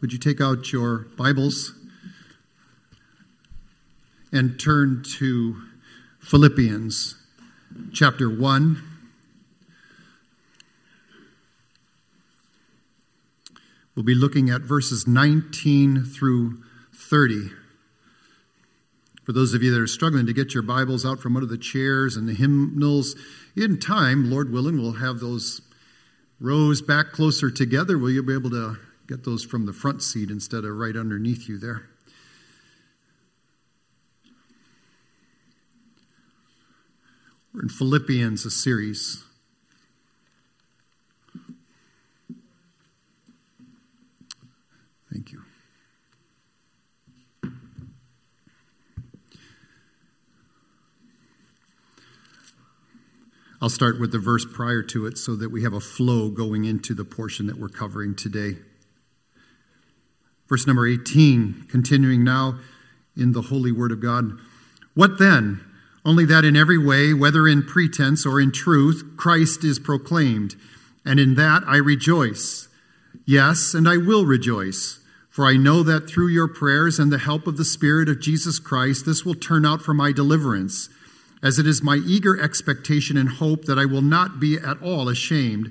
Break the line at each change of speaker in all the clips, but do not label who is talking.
Would you take out your Bibles and turn to Philippians chapter 1? We'll be looking at verses 19 through 30. For those of you that are struggling to get your Bibles out from under the chairs and the hymnals, in time, Lord willing, we'll have those rows back closer together. Will you be able to Get those from the front seat instead of right underneath you there. We're in Philippians, a series. Thank you. I'll start with the verse prior to it so that we have a flow going into the portion that we're covering today. Verse number 18, continuing now in the holy word of God. What then? Only that in every way, whether in pretense or in truth, Christ is proclaimed, and in that I rejoice. Yes, and I will rejoice, for I know that through your prayers and the help of the Spirit of Jesus Christ, this will turn out for my deliverance, as it is my eager expectation and hope that I will not be at all ashamed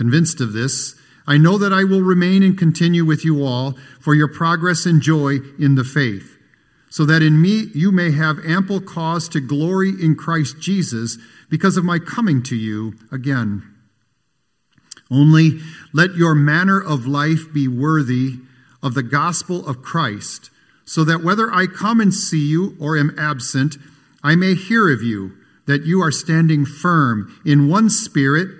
Convinced of this, I know that I will remain and continue with you all for your progress and joy in the faith, so that in me you may have ample cause to glory in Christ Jesus because of my coming to you again. Only let your manner of life be worthy of the gospel of Christ, so that whether I come and see you or am absent, I may hear of you that you are standing firm in one spirit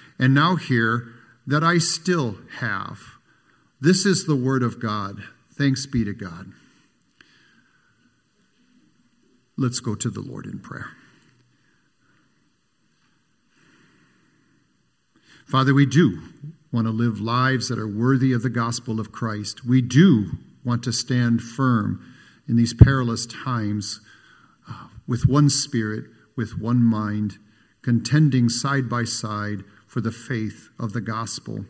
and now hear that I still have. This is the Word of God. Thanks be to God. Let's go to the Lord in prayer. Father, we do want to live lives that are worthy of the gospel of Christ. We do want to stand firm in these perilous times uh, with one spirit, with one mind, contending side by side for the faith of the gospel.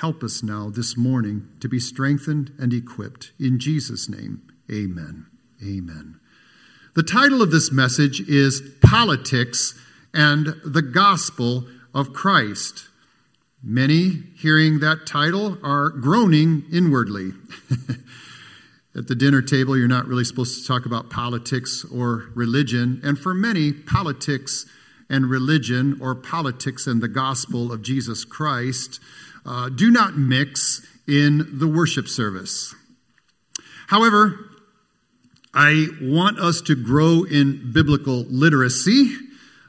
Help us now this morning to be strengthened and equipped. In Jesus' name, amen. Amen. The title of this message is Politics and the Gospel of Christ. Many hearing that title are groaning inwardly. At the dinner table, you're not really supposed to talk about politics or religion, and for many, politics and religion or politics and the gospel of Jesus Christ uh, do not mix in the worship service. However, I want us to grow in biblical literacy.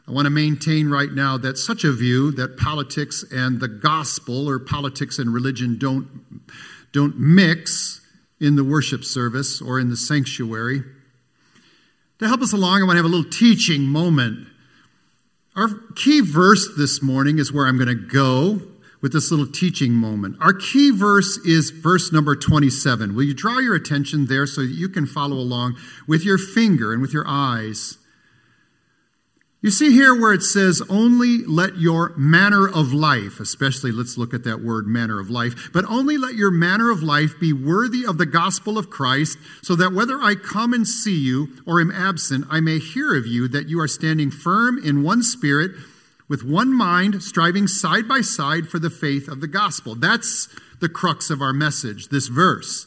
I want to maintain right now that such a view that politics and the gospel or politics and religion don't, don't mix in the worship service or in the sanctuary. To help us along, I want to have a little teaching moment our key verse this morning is where I'm going to go with this little teaching moment. Our key verse is verse number 27. Will you draw your attention there so that you can follow along with your finger and with your eyes? You see here where it says, only let your manner of life, especially let's look at that word manner of life, but only let your manner of life be worthy of the gospel of Christ, so that whether I come and see you or am absent, I may hear of you that you are standing firm in one spirit, with one mind, striving side by side for the faith of the gospel. That's the crux of our message, this verse.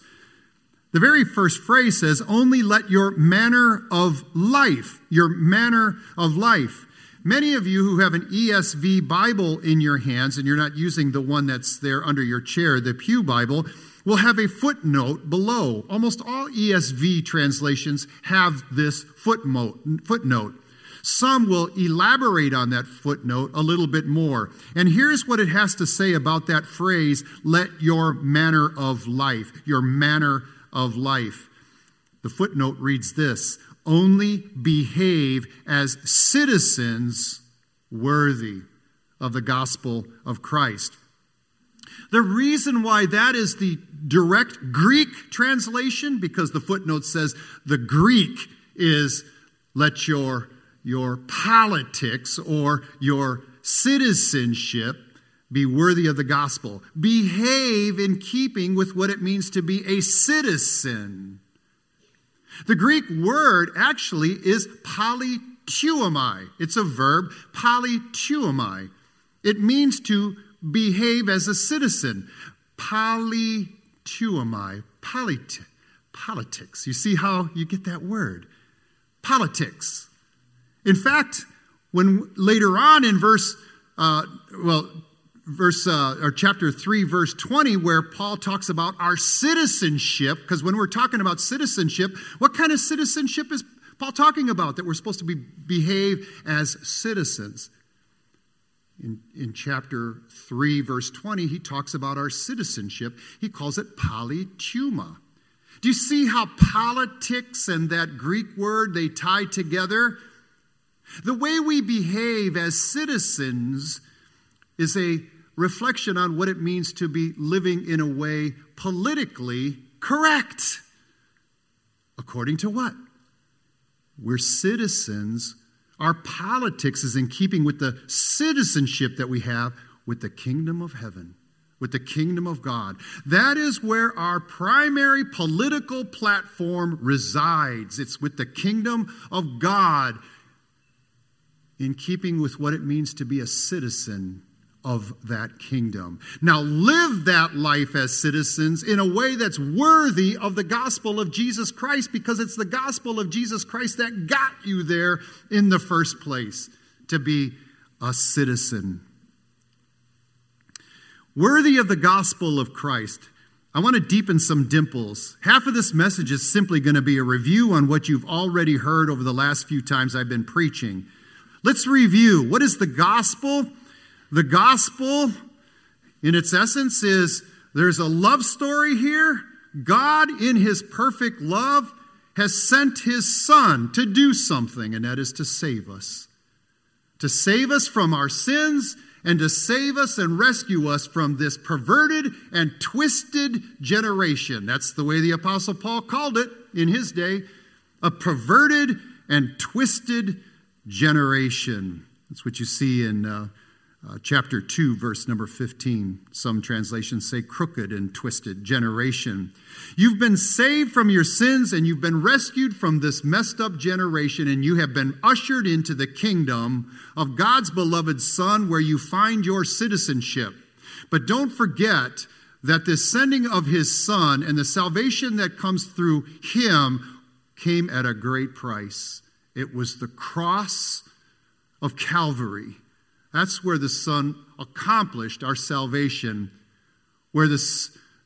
The very first phrase says, Only let your manner of life, your manner of life. Many of you who have an ESV Bible in your hands, and you're not using the one that's there under your chair, the Pew Bible, will have a footnote below. Almost all ESV translations have this footnote. Some will elaborate on that footnote a little bit more. And here's what it has to say about that phrase let your manner of life, your manner of life. The footnote reads this only behave as citizens worthy of the gospel of Christ. The reason why that is the direct Greek translation, because the footnote says the Greek is let your, your politics or your citizenship be worthy of the gospel. Behave in keeping with what it means to be a citizen. The Greek word actually is politeuomai. It's a verb, politeuomai. It means to behave as a citizen. Politeuomai, polit- politics. You see how you get that word? Politics. In fact, when later on in verse, uh, well, verse uh, or chapter 3 verse 20 where paul talks about our citizenship because when we're talking about citizenship what kind of citizenship is paul talking about that we're supposed to be behave as citizens? In, in chapter 3 verse 20 he talks about our citizenship. He calls it politeuma. Do you see how politics and that greek word they tie together? The way we behave as citizens is a reflection on what it means to be living in a way politically correct. According to what? We're citizens. Our politics is in keeping with the citizenship that we have with the kingdom of heaven, with the kingdom of God. That is where our primary political platform resides. It's with the kingdom of God in keeping with what it means to be a citizen of that kingdom. Now, live that life as citizens in a way that's worthy of the gospel of Jesus Christ because it's the gospel of Jesus Christ that got you there in the first place to be a citizen. Worthy of the gospel of Christ. I want to deepen some dimples. Half of this message is simply going to be a review on what you've already heard over the last few times I've been preaching. Let's review. What is the gospel? The gospel, in its essence, is there's a love story here. God, in his perfect love, has sent his son to do something, and that is to save us. To save us from our sins and to save us and rescue us from this perverted and twisted generation. That's the way the Apostle Paul called it in his day a perverted and twisted generation. That's what you see in uh, uh, chapter 2, verse number 15. Some translations say crooked and twisted generation. You've been saved from your sins and you've been rescued from this messed up generation, and you have been ushered into the kingdom of God's beloved Son where you find your citizenship. But don't forget that the sending of his Son and the salvation that comes through him came at a great price. It was the cross of Calvary that's where the Son accomplished our salvation, where the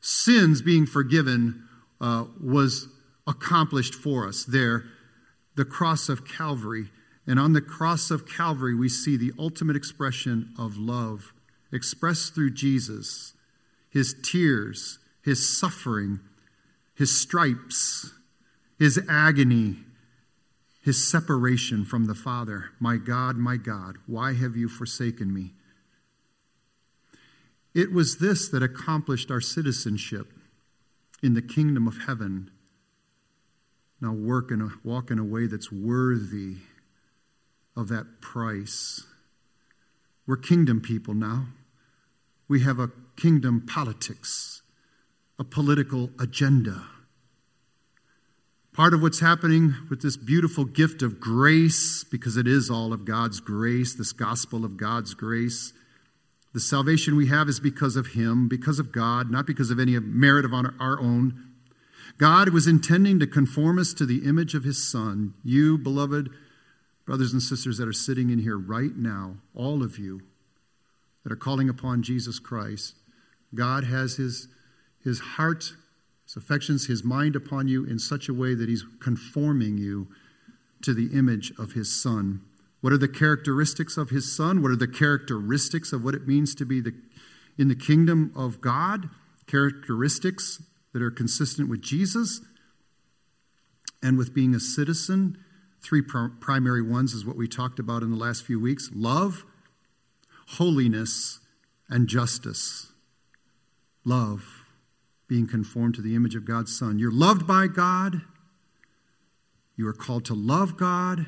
sins being forgiven uh, was accomplished for us there, the cross of Calvary. And on the cross of Calvary, we see the ultimate expression of love expressed through Jesus, his tears, his suffering, his stripes, his agony, his separation from the Father. My God, my God, why have you forsaken me? It was this that accomplished our citizenship in the kingdom of heaven. Now work in a, walk in a way that's worthy of that price. We're kingdom people now. We have a kingdom politics, a political agenda. Part of what's happening with this beautiful gift of grace, because it is all of God's grace, this gospel of God's grace. The salvation we have is because of Him, because of God, not because of any merit of our own. God was intending to conform us to the image of His Son. You, beloved brothers and sisters that are sitting in here right now, all of you that are calling upon Jesus Christ, God has His, his heart affections, his mind upon you in such a way that he's conforming you to the image of his son. What are the characteristics of his son? What are the characteristics of what it means to be the, in the kingdom of God? Characteristics that are consistent with Jesus and with being a citizen. Three pr- primary ones is what we talked about in the last few weeks love, holiness, and justice. Love being conformed to the image of God's Son. You're loved by God. You are called to love God,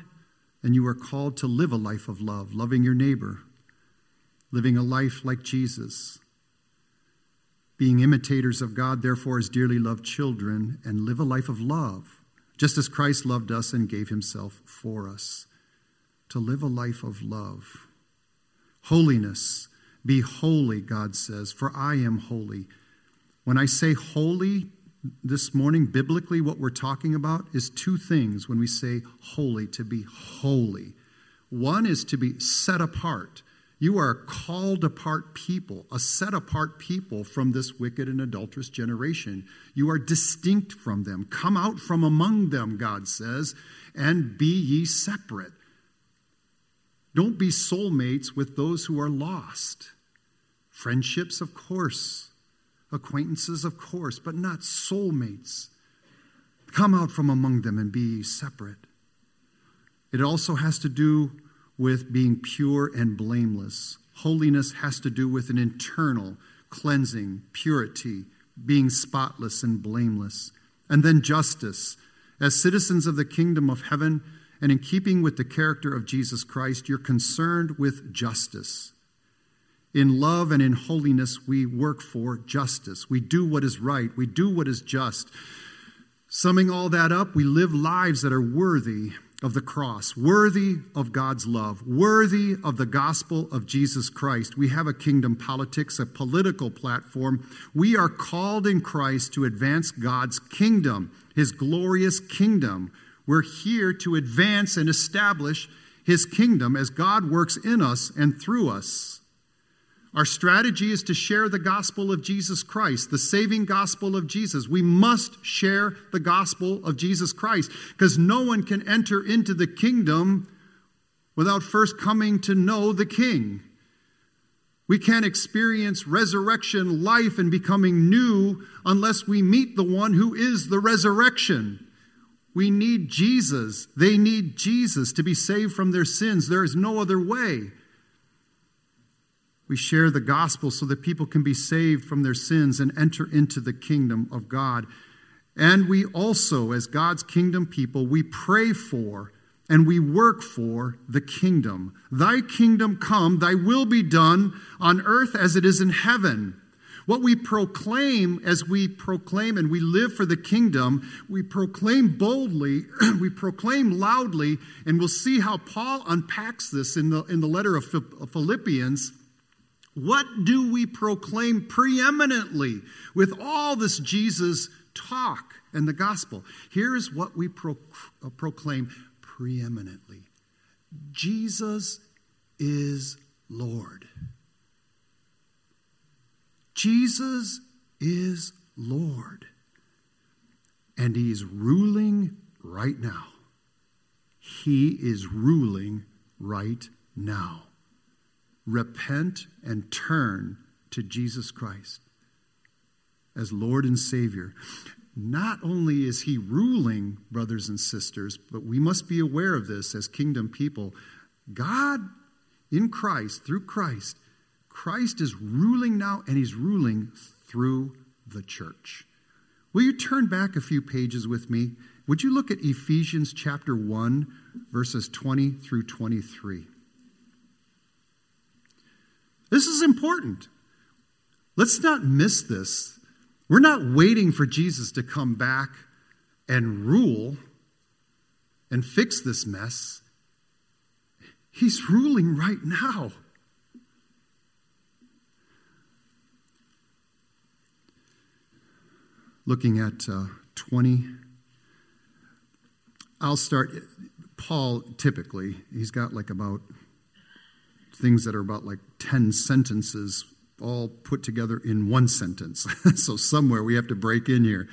and you are called to live a life of love, loving your neighbor, living a life like Jesus. Being imitators of God, therefore, as dearly loved children, and live a life of love, just as Christ loved us and gave himself for us. To live a life of love. Holiness. Be holy, God says, for I am holy. When I say holy this morning, biblically, what we're talking about is two things when we say holy, to be holy. One is to be set apart. You are called apart people, a set apart people from this wicked and adulterous generation. You are distinct from them. Come out from among them, God says, and be ye separate. Don't be soulmates with those who are lost. Friendships, of course, Acquaintances, of course, but not soulmates. Come out from among them and be separate. It also has to do with being pure and blameless. Holiness has to do with an internal cleansing, purity, being spotless and blameless. And then justice. As citizens of the kingdom of heaven, and in keeping with the character of Jesus Christ, you're concerned with justice. In love and in holiness, we work for justice. We do what is right. We do what is just. Summing all that up, we live lives that are worthy of the cross, worthy of God's love, worthy of the gospel of Jesus Christ. We have a kingdom politics, a political platform. We are called in Christ to advance God's kingdom, his glorious kingdom. We're here to advance and establish his kingdom as God works in us and through us. Our strategy is to share the gospel of Jesus Christ, the saving gospel of Jesus. We must share the gospel of Jesus Christ because no one can enter into the kingdom without first coming to know the King. We can't experience resurrection life and becoming new unless we meet the one who is the resurrection. We need Jesus. They need Jesus to be saved from their sins. There is no other way. We share the gospel so that people can be saved from their sins and enter into the kingdom of God. And we also, as God's kingdom people, we pray for and we work for the kingdom. Thy kingdom come, thy will be done on earth as it is in heaven. What we proclaim as we proclaim and we live for the kingdom, we proclaim boldly, we proclaim loudly, and we'll see how Paul unpacks this in the, in the letter of Philippians what do we proclaim preeminently with all this Jesus talk and the gospel? Here's what we pro- uh, proclaim preeminently Jesus is Lord. Jesus is Lord. And He's ruling right now. He is ruling right now repent and turn to Jesus Christ as Lord and Savior. Not only is He ruling, brothers and sisters, but we must be aware of this as kingdom people. God in Christ, through Christ, Christ is ruling now and He's ruling through the church. Will you turn back a few pages with me? Would you look at Ephesians chapter 1, verses 20 through 23? This is important. Let's not miss this. We're not waiting for Jesus to come back and rule and fix this mess, He's ruling right now. Looking at uh, 20, I'll start. Paul typically, he's got like about things that are about like 10 sentences all put together in one sentence. so somewhere we have to break in here.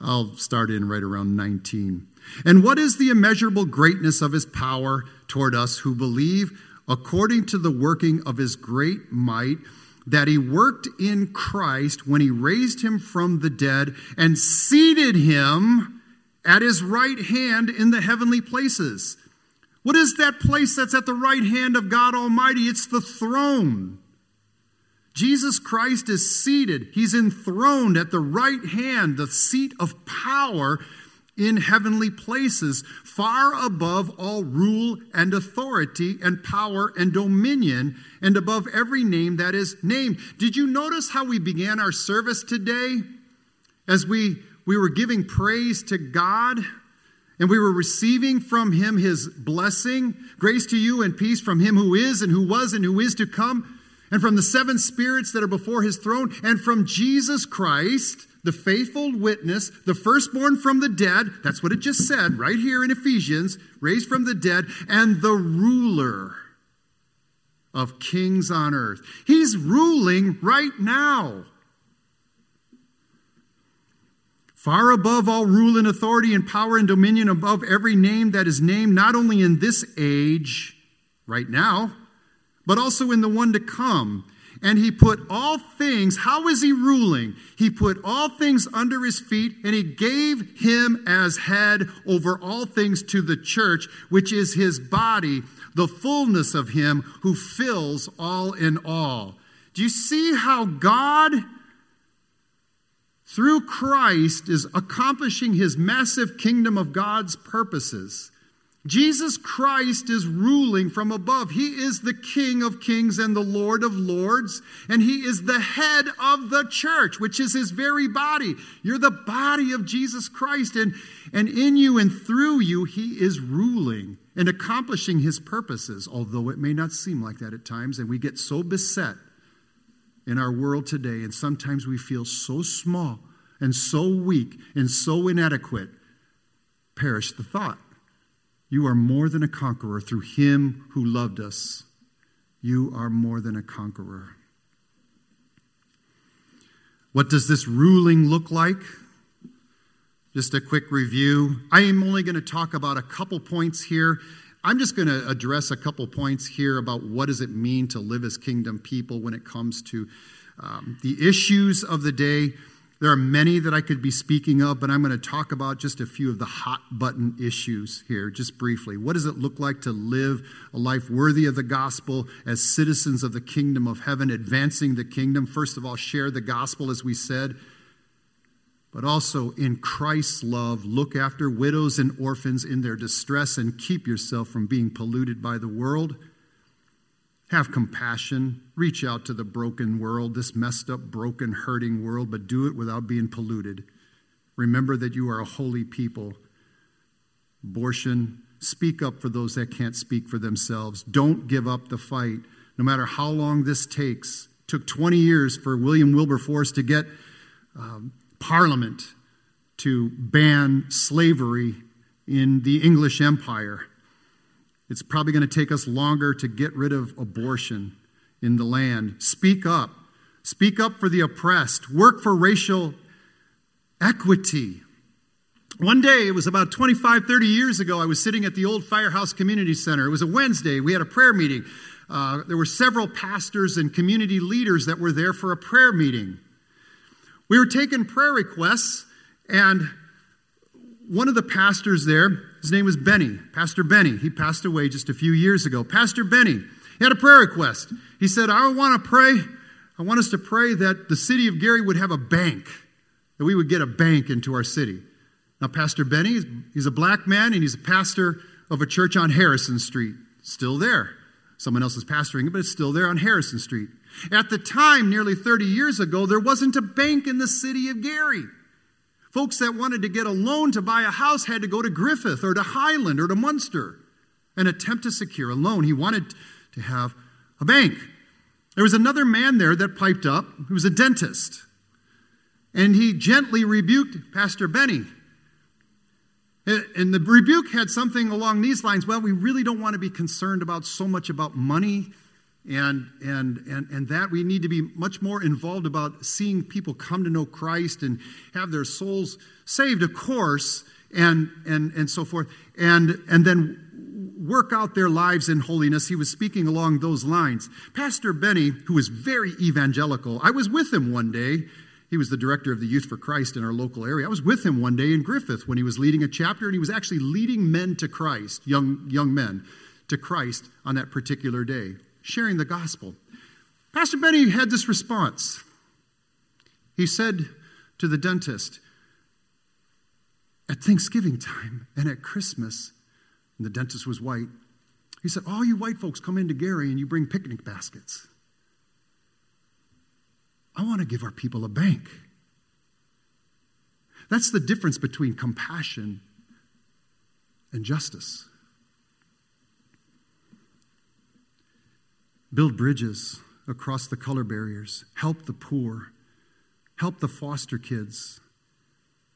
I'll start in right around 19. And what is the immeasurable greatness of his power toward us who believe, according to the working of his great might, that he worked in Christ when he raised him from the dead and seated him at his right hand in the heavenly places? What is that place that's at the right hand of God Almighty? It's the throne. Jesus Christ is seated, he's enthroned at the right hand, the seat of power in heavenly places, far above all rule and authority and power and dominion, and above every name that is named. Did you notice how we began our service today? As we, we were giving praise to God and we were receiving from Him His blessing, grace to you and peace from Him who is and who was and who is to come and from the seven spirits that are before his throne, and from Jesus Christ, the faithful witness, the firstborn from the dead. That's what it just said right here in Ephesians, raised from the dead, and the ruler of kings on earth. He's ruling right now. Far above all rule and authority and power and dominion, above every name that is named, not only in this age, right now, but also in the one to come. And he put all things, how is he ruling? He put all things under his feet, and he gave him as head over all things to the church, which is his body, the fullness of him who fills all in all. Do you see how God, through Christ, is accomplishing his massive kingdom of God's purposes? Jesus Christ is ruling from above. He is the King of kings and the Lord of lords, and He is the head of the church, which is His very body. You're the body of Jesus Christ, and, and in you and through you, He is ruling and accomplishing His purposes, although it may not seem like that at times, and we get so beset in our world today, and sometimes we feel so small and so weak and so inadequate. Perish the thought. You are more than a conqueror through him who loved us. You are more than a conqueror. What does this ruling look like? Just a quick review. I am only going to talk about a couple points here. I'm just going to address a couple points here about what does it mean to live as kingdom people when it comes to um, the issues of the day. There are many that I could be speaking of, but I'm going to talk about just a few of the hot button issues here, just briefly. What does it look like to live a life worthy of the gospel as citizens of the kingdom of heaven, advancing the kingdom? First of all, share the gospel, as we said, but also in Christ's love, look after widows and orphans in their distress and keep yourself from being polluted by the world. Have compassion. Reach out to the broken world, this messed up, broken, hurting world, but do it without being polluted. Remember that you are a holy people. Abortion, speak up for those that can't speak for themselves. Don't give up the fight, no matter how long this takes. It took 20 years for William Wilberforce to get um, Parliament to ban slavery in the English Empire. It's probably going to take us longer to get rid of abortion in the land. Speak up. Speak up for the oppressed. Work for racial equity. One day, it was about 25, 30 years ago, I was sitting at the old Firehouse Community Center. It was a Wednesday. We had a prayer meeting. Uh, there were several pastors and community leaders that were there for a prayer meeting. We were taking prayer requests, and one of the pastors there, his name was Benny, Pastor Benny. He passed away just a few years ago. Pastor Benny, he had a prayer request. He said, I want to pray, I want us to pray that the city of Gary would have a bank, that we would get a bank into our city. Now, Pastor Benny, he's a black man and he's a pastor of a church on Harrison Street. Still there. Someone else is pastoring it, but it's still there on Harrison Street. At the time, nearly 30 years ago, there wasn't a bank in the city of Gary. Folks that wanted to get a loan to buy a house had to go to Griffith or to Highland or to Munster and attempt to secure a loan. He wanted to have a bank. There was another man there that piped up who was a dentist. And he gently rebuked Pastor Benny. And the rebuke had something along these lines well, we really don't want to be concerned about so much about money and, and, and, and that we need to be much more involved about seeing people come to know Christ and have their souls saved, of course, and, and, and so forth, and, and then work out their lives in holiness. He was speaking along those lines. Pastor Benny, who was very evangelical, I was with him one day. He was the director of the Youth for Christ in our local area. I was with him one day in Griffith when he was leading a chapter, and he was actually leading men to Christ, young, young men to Christ on that particular day sharing the gospel. Pastor Benny had this response. He said to the dentist, at Thanksgiving time and at Christmas, and the dentist was white, he said, All you white folks come into Gary and you bring picnic baskets. I want to give our people a bank. That's the difference between compassion and justice. Build bridges across the color barriers, help the poor, help the foster kids.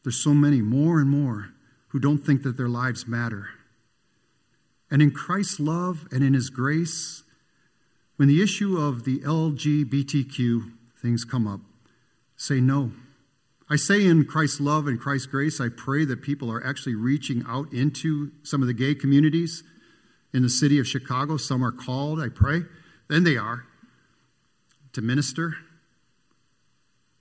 There's so many, more and more, who don't think that their lives matter. And in Christ's love and in His grace, when the issue of the LGBTQ things come up, say no. I say in Christ's love and Christ's grace, I pray that people are actually reaching out into some of the gay communities in the city of Chicago. Some are called, I pray. Then they are to minister,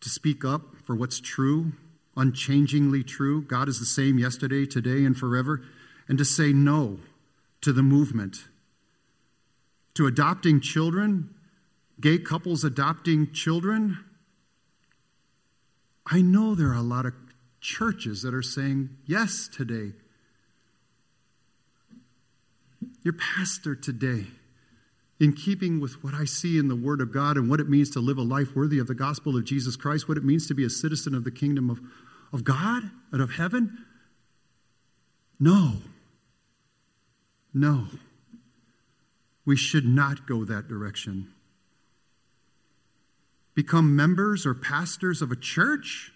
to speak up for what's true, unchangingly true. God is the same yesterday, today, and forever. And to say no to the movement, to adopting children, gay couples adopting children. I know there are a lot of churches that are saying yes today. Your pastor today in keeping with what I see in the Word of God and what it means to live a life worthy of the gospel of Jesus Christ, what it means to be a citizen of the kingdom of, of God and of heaven? No. No. We should not go that direction. Become members or pastors of a church?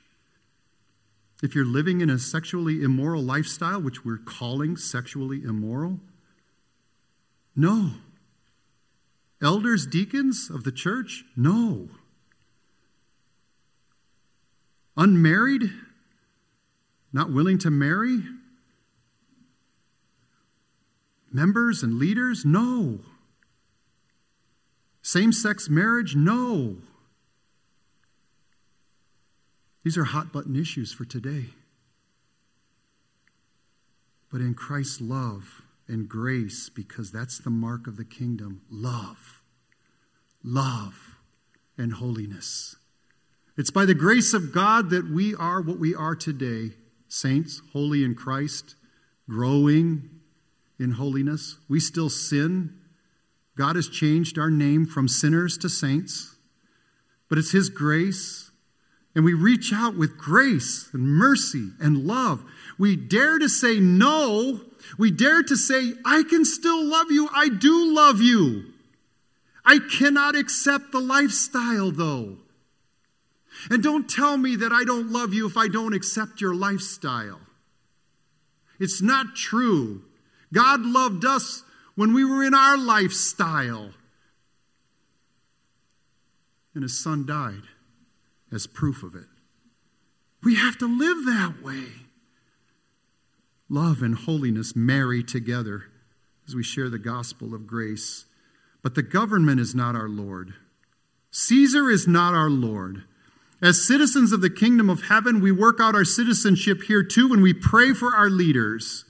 If you're living in a sexually immoral lifestyle, which we're calling sexually immoral? No. Elders, deacons of the church? No. Unmarried? Not willing to marry? Members and leaders? No. Same sex marriage? No. These are hot button issues for today. But in Christ's love, and grace because that's the mark of the kingdom love. Love and holiness. It's by the grace of God that we are what we are today saints, holy in Christ, growing in holiness. We still sin. God has changed our name from sinners to saints, but it's His grace. And we reach out with grace and mercy and love. We dare to say no we dare to say, I can still love you. I do love you. I cannot accept the lifestyle, though. And don't tell me that I don't love you if I don't accept your lifestyle. It's not true. God loved us when we were in our lifestyle. And his son died as proof of it. We have to live that way. Love and holiness marry together as we share the gospel of grace. But the government is not our Lord. Caesar is not our Lord. As citizens of the kingdom of heaven, we work out our citizenship here too when we pray for our leaders.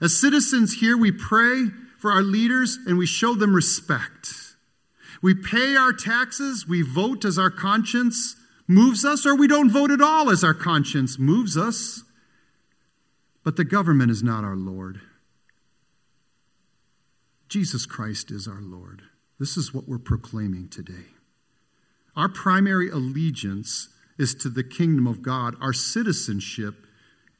As citizens here, we pray for our leaders and we show them respect. We pay our taxes, we vote as our conscience moves us, or we don't vote at all as our conscience moves us. But the government is not our Lord. Jesus Christ is our Lord. This is what we're proclaiming today. Our primary allegiance is to the kingdom of God. Our citizenship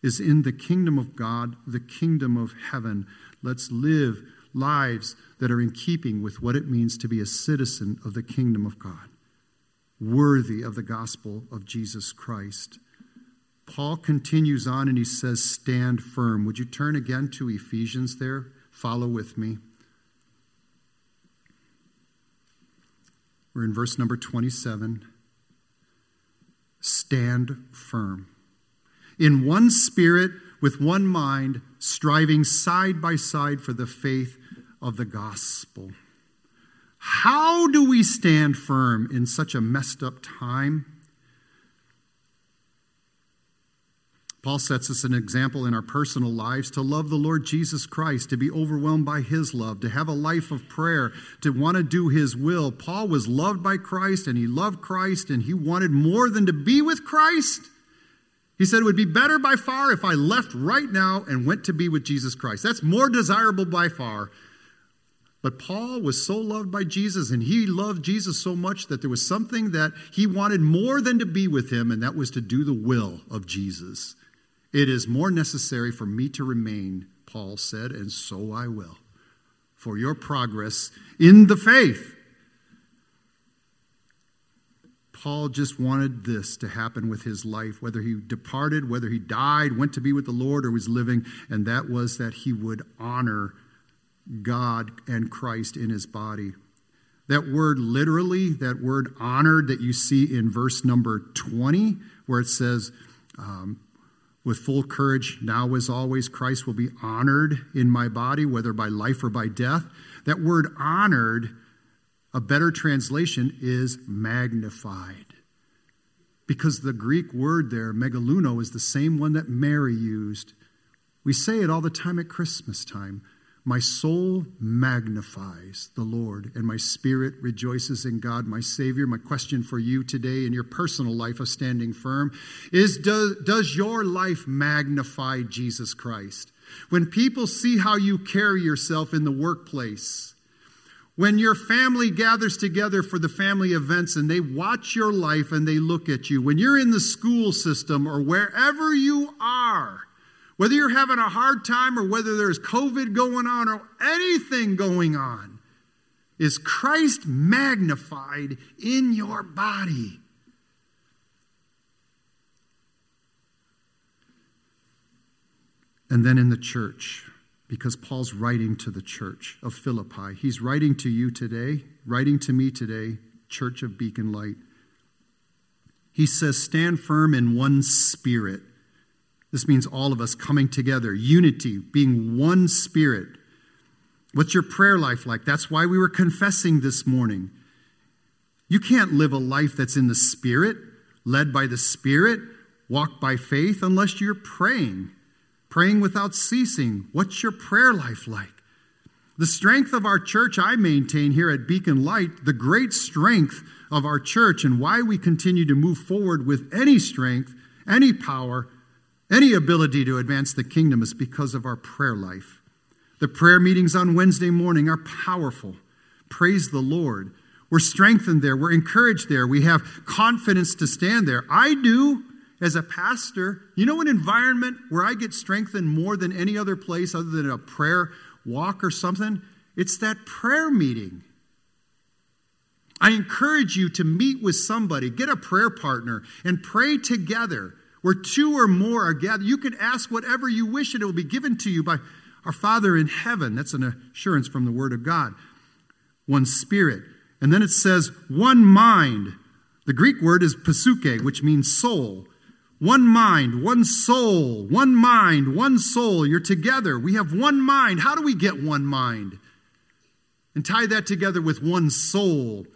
is in the kingdom of God, the kingdom of heaven. Let's live lives that are in keeping with what it means to be a citizen of the kingdom of God, worthy of the gospel of Jesus Christ. Paul continues on and he says, Stand firm. Would you turn again to Ephesians there? Follow with me. We're in verse number 27. Stand firm. In one spirit, with one mind, striving side by side for the faith of the gospel. How do we stand firm in such a messed up time? Paul sets us an example in our personal lives to love the Lord Jesus Christ, to be overwhelmed by his love, to have a life of prayer, to want to do his will. Paul was loved by Christ and he loved Christ and he wanted more than to be with Christ. He said it would be better by far if I left right now and went to be with Jesus Christ. That's more desirable by far. But Paul was so loved by Jesus and he loved Jesus so much that there was something that he wanted more than to be with him, and that was to do the will of Jesus. It is more necessary for me to remain, Paul said, and so I will, for your progress in the faith. Paul just wanted this to happen with his life, whether he departed, whether he died, went to be with the Lord, or was living, and that was that he would honor God and Christ in his body. That word literally, that word honored that you see in verse number 20, where it says, um, with full courage, now as always, Christ will be honored in my body, whether by life or by death. That word honored, a better translation is magnified. Because the Greek word there, megaluno, is the same one that Mary used. We say it all the time at Christmas time. My soul magnifies the Lord, and my spirit rejoices in God, my Savior. My question for you today in your personal life of standing firm is Does, does your life magnify Jesus Christ? When people see how you carry yourself in the workplace, when your family gathers together for the family events and they watch your life and they look at you, when you're in the school system or wherever you are, whether you're having a hard time or whether there's COVID going on or anything going on, is Christ magnified in your body? And then in the church, because Paul's writing to the church of Philippi. He's writing to you today, writing to me today, Church of Beacon Light. He says, Stand firm in one spirit this means all of us coming together, unity, being one spirit. What's your prayer life like? That's why we were confessing this morning. You can't live a life that's in the Spirit, led by the Spirit, walk by faith, unless you're praying, praying without ceasing. What's your prayer life like? The strength of our church, I maintain here at Beacon Light, the great strength of our church and why we continue to move forward with any strength, any power, any ability to advance the kingdom is because of our prayer life. The prayer meetings on Wednesday morning are powerful. Praise the Lord. We're strengthened there. We're encouraged there. We have confidence to stand there. I do as a pastor. You know, an environment where I get strengthened more than any other place other than a prayer walk or something? It's that prayer meeting. I encourage you to meet with somebody, get a prayer partner, and pray together. Where two or more are gathered, you can ask whatever you wish and it will be given to you by our Father in heaven. That's an assurance from the Word of God. One spirit. And then it says, one mind. The Greek word is psuche, which means soul. One mind, one soul, one mind, one soul. You're together. We have one mind. How do we get one mind? And tie that together with one soul.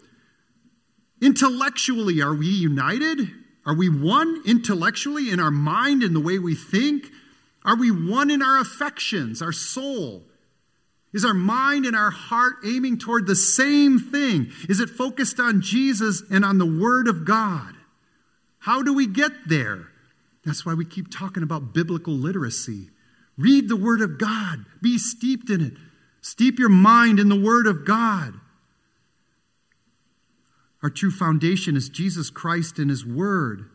Intellectually, are we united? Are we one intellectually in our mind, in the way we think? Are we one in our affections, our soul? Is our mind and our heart aiming toward the same thing? Is it focused on Jesus and on the Word of God? How do we get there? That's why we keep talking about biblical literacy. Read the Word of God, be steeped in it. Steep your mind in the Word of God. Our true foundation is Jesus Christ and His Word.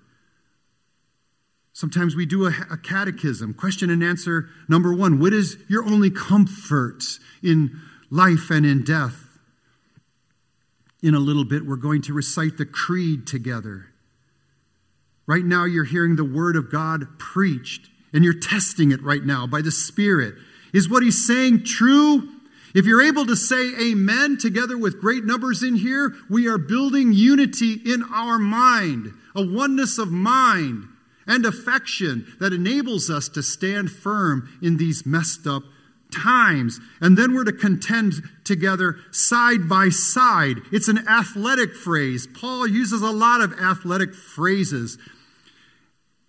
Sometimes we do a, a, catechism, question and answer number one What is your only comfort in life and in death? In a little bit, we're going to recite the creed together. Right now, you're hearing the word of God preached, and you're testing it right now by the Spirit. Is what he's saying true? If you're able to say amen together with great numbers in here, we are building unity in our mind, a oneness of mind and affection that enables us to stand firm in these messed up times. And then we're to contend together side by side. It's an athletic phrase. Paul uses a lot of athletic phrases.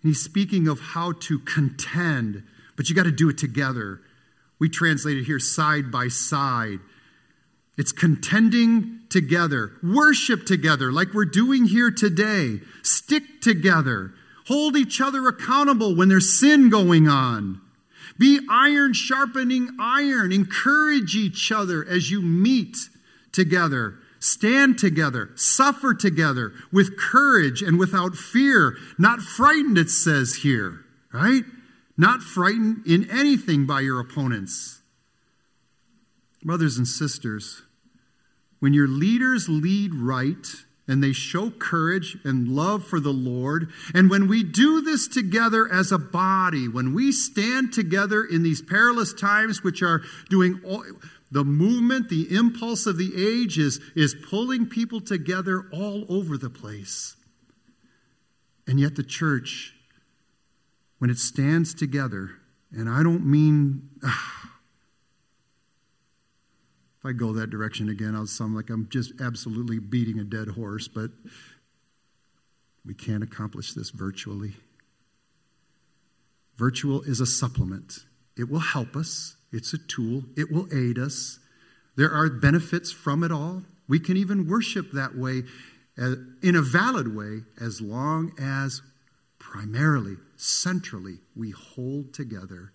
He's speaking of how to contend, but you got to do it together. We translate it here side by side. It's contending together, worship together, like we're doing here today, stick together, hold each other accountable when there's sin going on. Be iron sharpening iron. Encourage each other as you meet together. Stand together. Suffer together with courage and without fear. Not frightened, it says here, right? Not frightened in anything by your opponents. Brothers and sisters, when your leaders lead right and they show courage and love for the Lord, and when we do this together as a body, when we stand together in these perilous times, which are doing all, the movement, the impulse of the age is, is pulling people together all over the place. And yet the church when it stands together, and I don't mean, if I go that direction again, I'll sound like I'm just absolutely beating a dead horse, but we can't accomplish this virtually. Virtual is a supplement, it will help us, it's a tool, it will aid us. There are benefits from it all. We can even worship that way uh, in a valid way as long as primarily, centrally, we hold together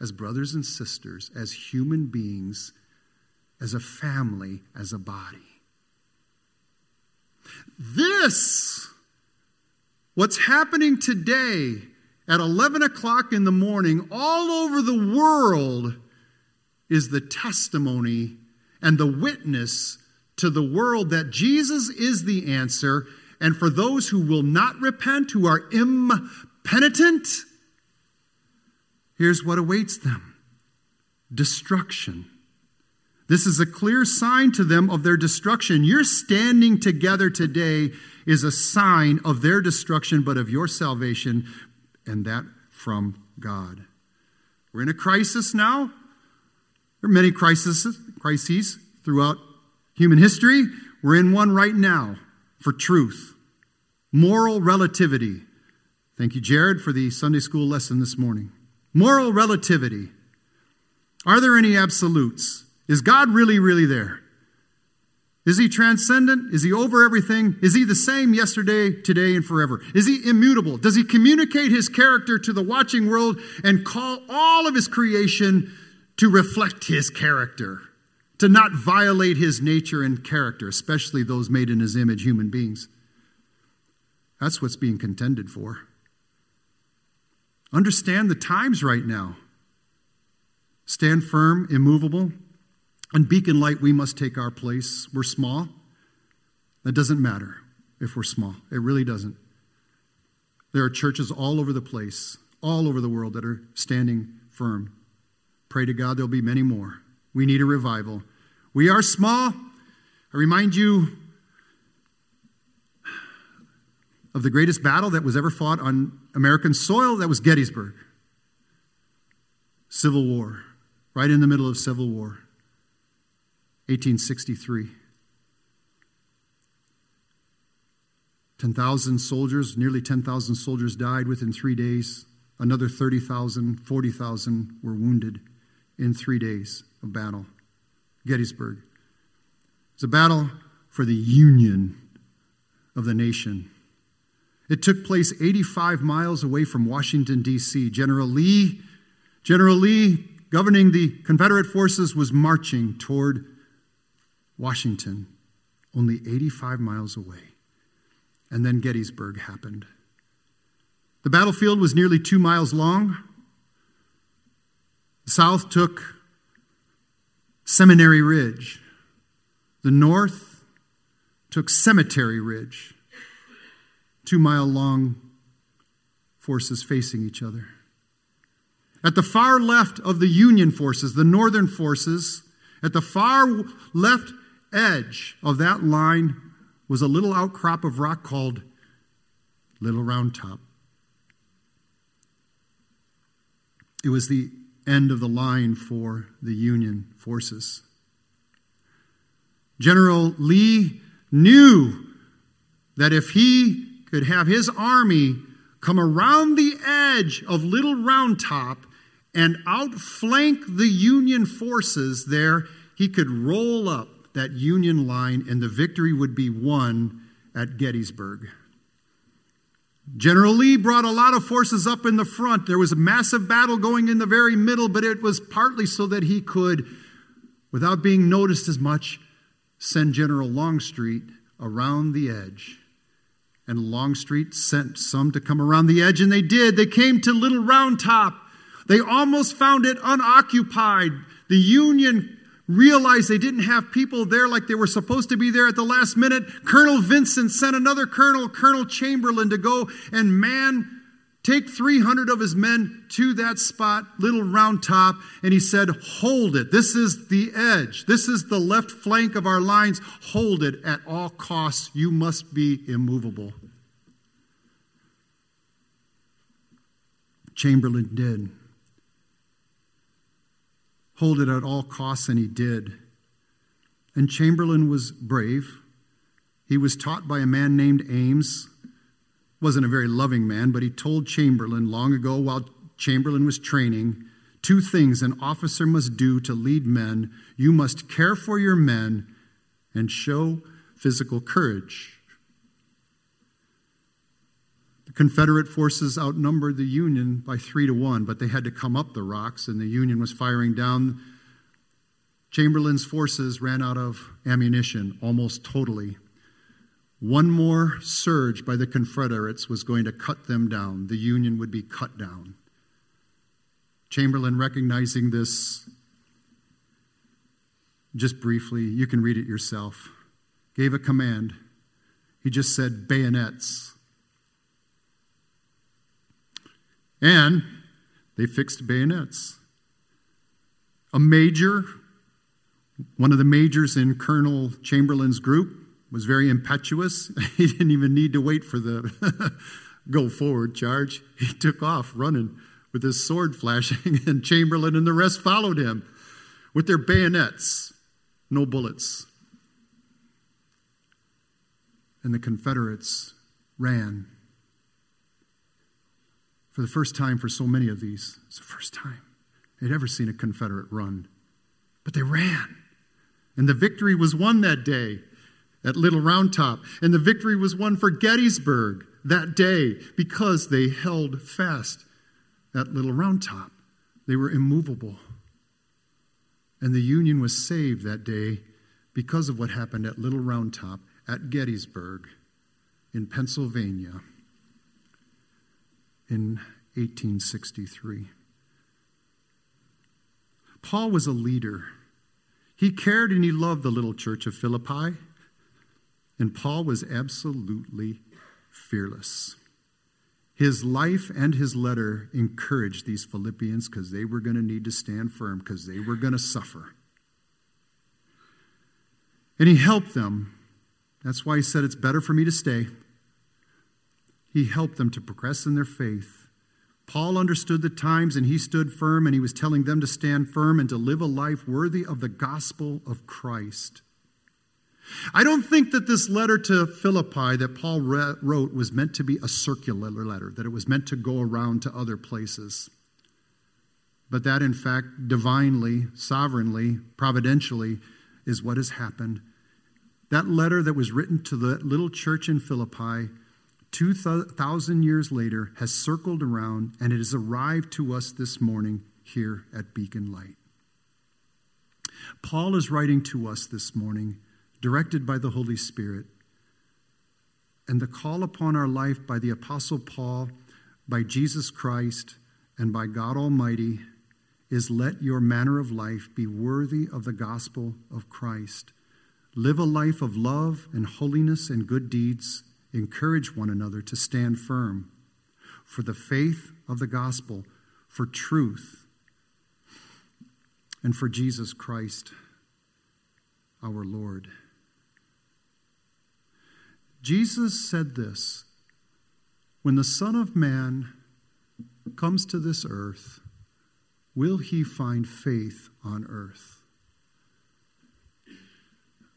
as brothers and sisters, as human beings, as a family, as a body. This, what's happening today at 11 o'clock in the morning, all over the world, is the testimony and the witness to the world that Jesus is the answer and for those who will not repent, who are impenitent, here's what awaits them destruction. This is a clear sign to them of their destruction. Your standing together today is a sign of their destruction, but of your salvation, and that from God. We're in a crisis now. There are many crises, crises throughout human history. We're in one right now for truth. Moral relativity. Thank you, Jared, for the Sunday school lesson this morning. Moral relativity. Are there any absolutes? Is God really, really there? Is he transcendent? Is he over everything? Is he the same yesterday, today, and forever? Is he immutable? Does he communicate his character to the watching world and call all of his creation to reflect his character? To not violate his nature and character, especially those made in his image, human beings? That's what's being contended for. Understand the times right now. Stand firm, immovable. And beacon light, we must take our place. We're small. That doesn't matter if we're small. It really doesn't. There are churches all over the place, all over the world that are standing firm. Pray to God there'll be many more. We need a revival. We are small. I remind you of the greatest battle that was ever fought on American soil, that was Gettysburg. Civil War, right in the middle of Civil War, 1863. 10,000 soldiers, nearly 10,000 soldiers died within three days. Another 30,000, 40,000 were wounded in three days of battle. Gettysburg. It's a battle for the union of the nation. It took place 85 miles away from Washington, D.C. General Lee, General Lee, governing the Confederate forces, was marching toward Washington, only 85 miles away. And then Gettysburg happened. The battlefield was nearly two miles long. The south took Seminary Ridge. The north took Cemetery Ridge. Two mile long forces facing each other. At the far left of the Union forces, the northern forces, at the far left edge of that line was a little outcrop of rock called Little Round Top. It was the end of the line for the Union forces. General Lee knew that if he could have his army come around the edge of Little Round Top and outflank the Union forces there, he could roll up that Union line and the victory would be won at Gettysburg. General Lee brought a lot of forces up in the front. There was a massive battle going in the very middle, but it was partly so that he could, without being noticed as much, send General Longstreet around the edge. And Longstreet sent some to come around the edge, and they did. They came to Little Round Top. They almost found it unoccupied. The Union realized they didn't have people there like they were supposed to be there at the last minute. Colonel Vincent sent another colonel, Colonel Chamberlain, to go and man, take 300 of his men to that spot, little round top, and he said, Hold it. This is the edge. This is the left flank of our lines. Hold it at all costs. You must be immovable. Chamberlain did hold it at all costs, and he did. And Chamberlain was brave. He was taught by a man named Ames. Wasn't a very loving man, but he told Chamberlain long ago while Chamberlain was training two things an officer must do to lead men you must care for your men and show physical courage. The Confederate forces outnumbered the Union by three to one, but they had to come up the rocks, and the Union was firing down. Chamberlain's forces ran out of ammunition almost totally. One more surge by the Confederates was going to cut them down. The Union would be cut down. Chamberlain, recognizing this, just briefly, you can read it yourself, gave a command. He just said, bayonets. And they fixed bayonets. A major, one of the majors in Colonel Chamberlain's group, was very impetuous. He didn't even need to wait for the go forward charge. He took off running with his sword flashing, and Chamberlain and the rest followed him with their bayonets, no bullets. And the Confederates ran for the first time for so many of these. It's the first time they'd ever seen a Confederate run. But they ran. And the victory was won that day at Little Round Top. And the victory was won for Gettysburg that day because they held fast at Little Round Top. They were immovable. And the Union was saved that day because of what happened at Little Round Top at Gettysburg in Pennsylvania in 1863. Paul was a leader. He cared and he loved the little church of Philippi. And Paul was absolutely fearless. His life and his letter encouraged these Philippians because they were going to need to stand firm, because they were going to suffer. And he helped them. That's why he said, It's better for me to stay. He helped them to progress in their faith. Paul understood the times and he stood firm and he was telling them to stand firm and to live a life worthy of the gospel of Christ. I don't think that this letter to Philippi that Paul wrote was meant to be a circular letter, that it was meant to go around to other places. But that, in fact, divinely, sovereignly, providentially, is what has happened. That letter that was written to the little church in Philippi 2,000 years later, has circled around and it has arrived to us this morning here at Beacon Light. Paul is writing to us this morning, directed by the Holy Spirit. And the call upon our life by the Apostle Paul by Jesus Christ and by God Almighty is let your manner of life be worthy of the gospel of Christ. Live a life of love and holiness and good deeds. Encourage one another to stand firm for the faith of the gospel, for truth, and for Jesus Christ our Lord. Jesus said this When the Son of Man comes to this earth, will he find faith on earth?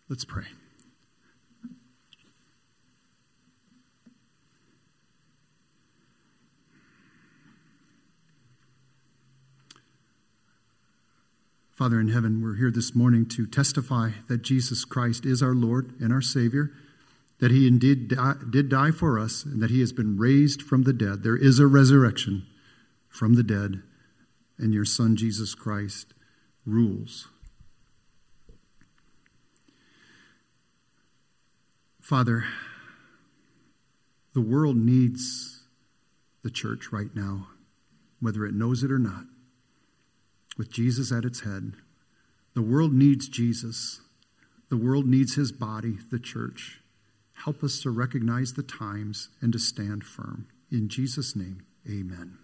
Let's pray. Father in heaven, we're here this morning to testify that Jesus Christ is our Lord and our Savior, that He indeed die, did die for us, and that He has been raised from the dead. There is a resurrection from the dead, and your Son, Jesus Christ, rules. Father, the world needs the church right now, whether it knows it or not with Jesus at its head. The world needs Jesus. The world needs his body, the church. Help us to recognize the times and to stand firm. In Jesus' name, amen.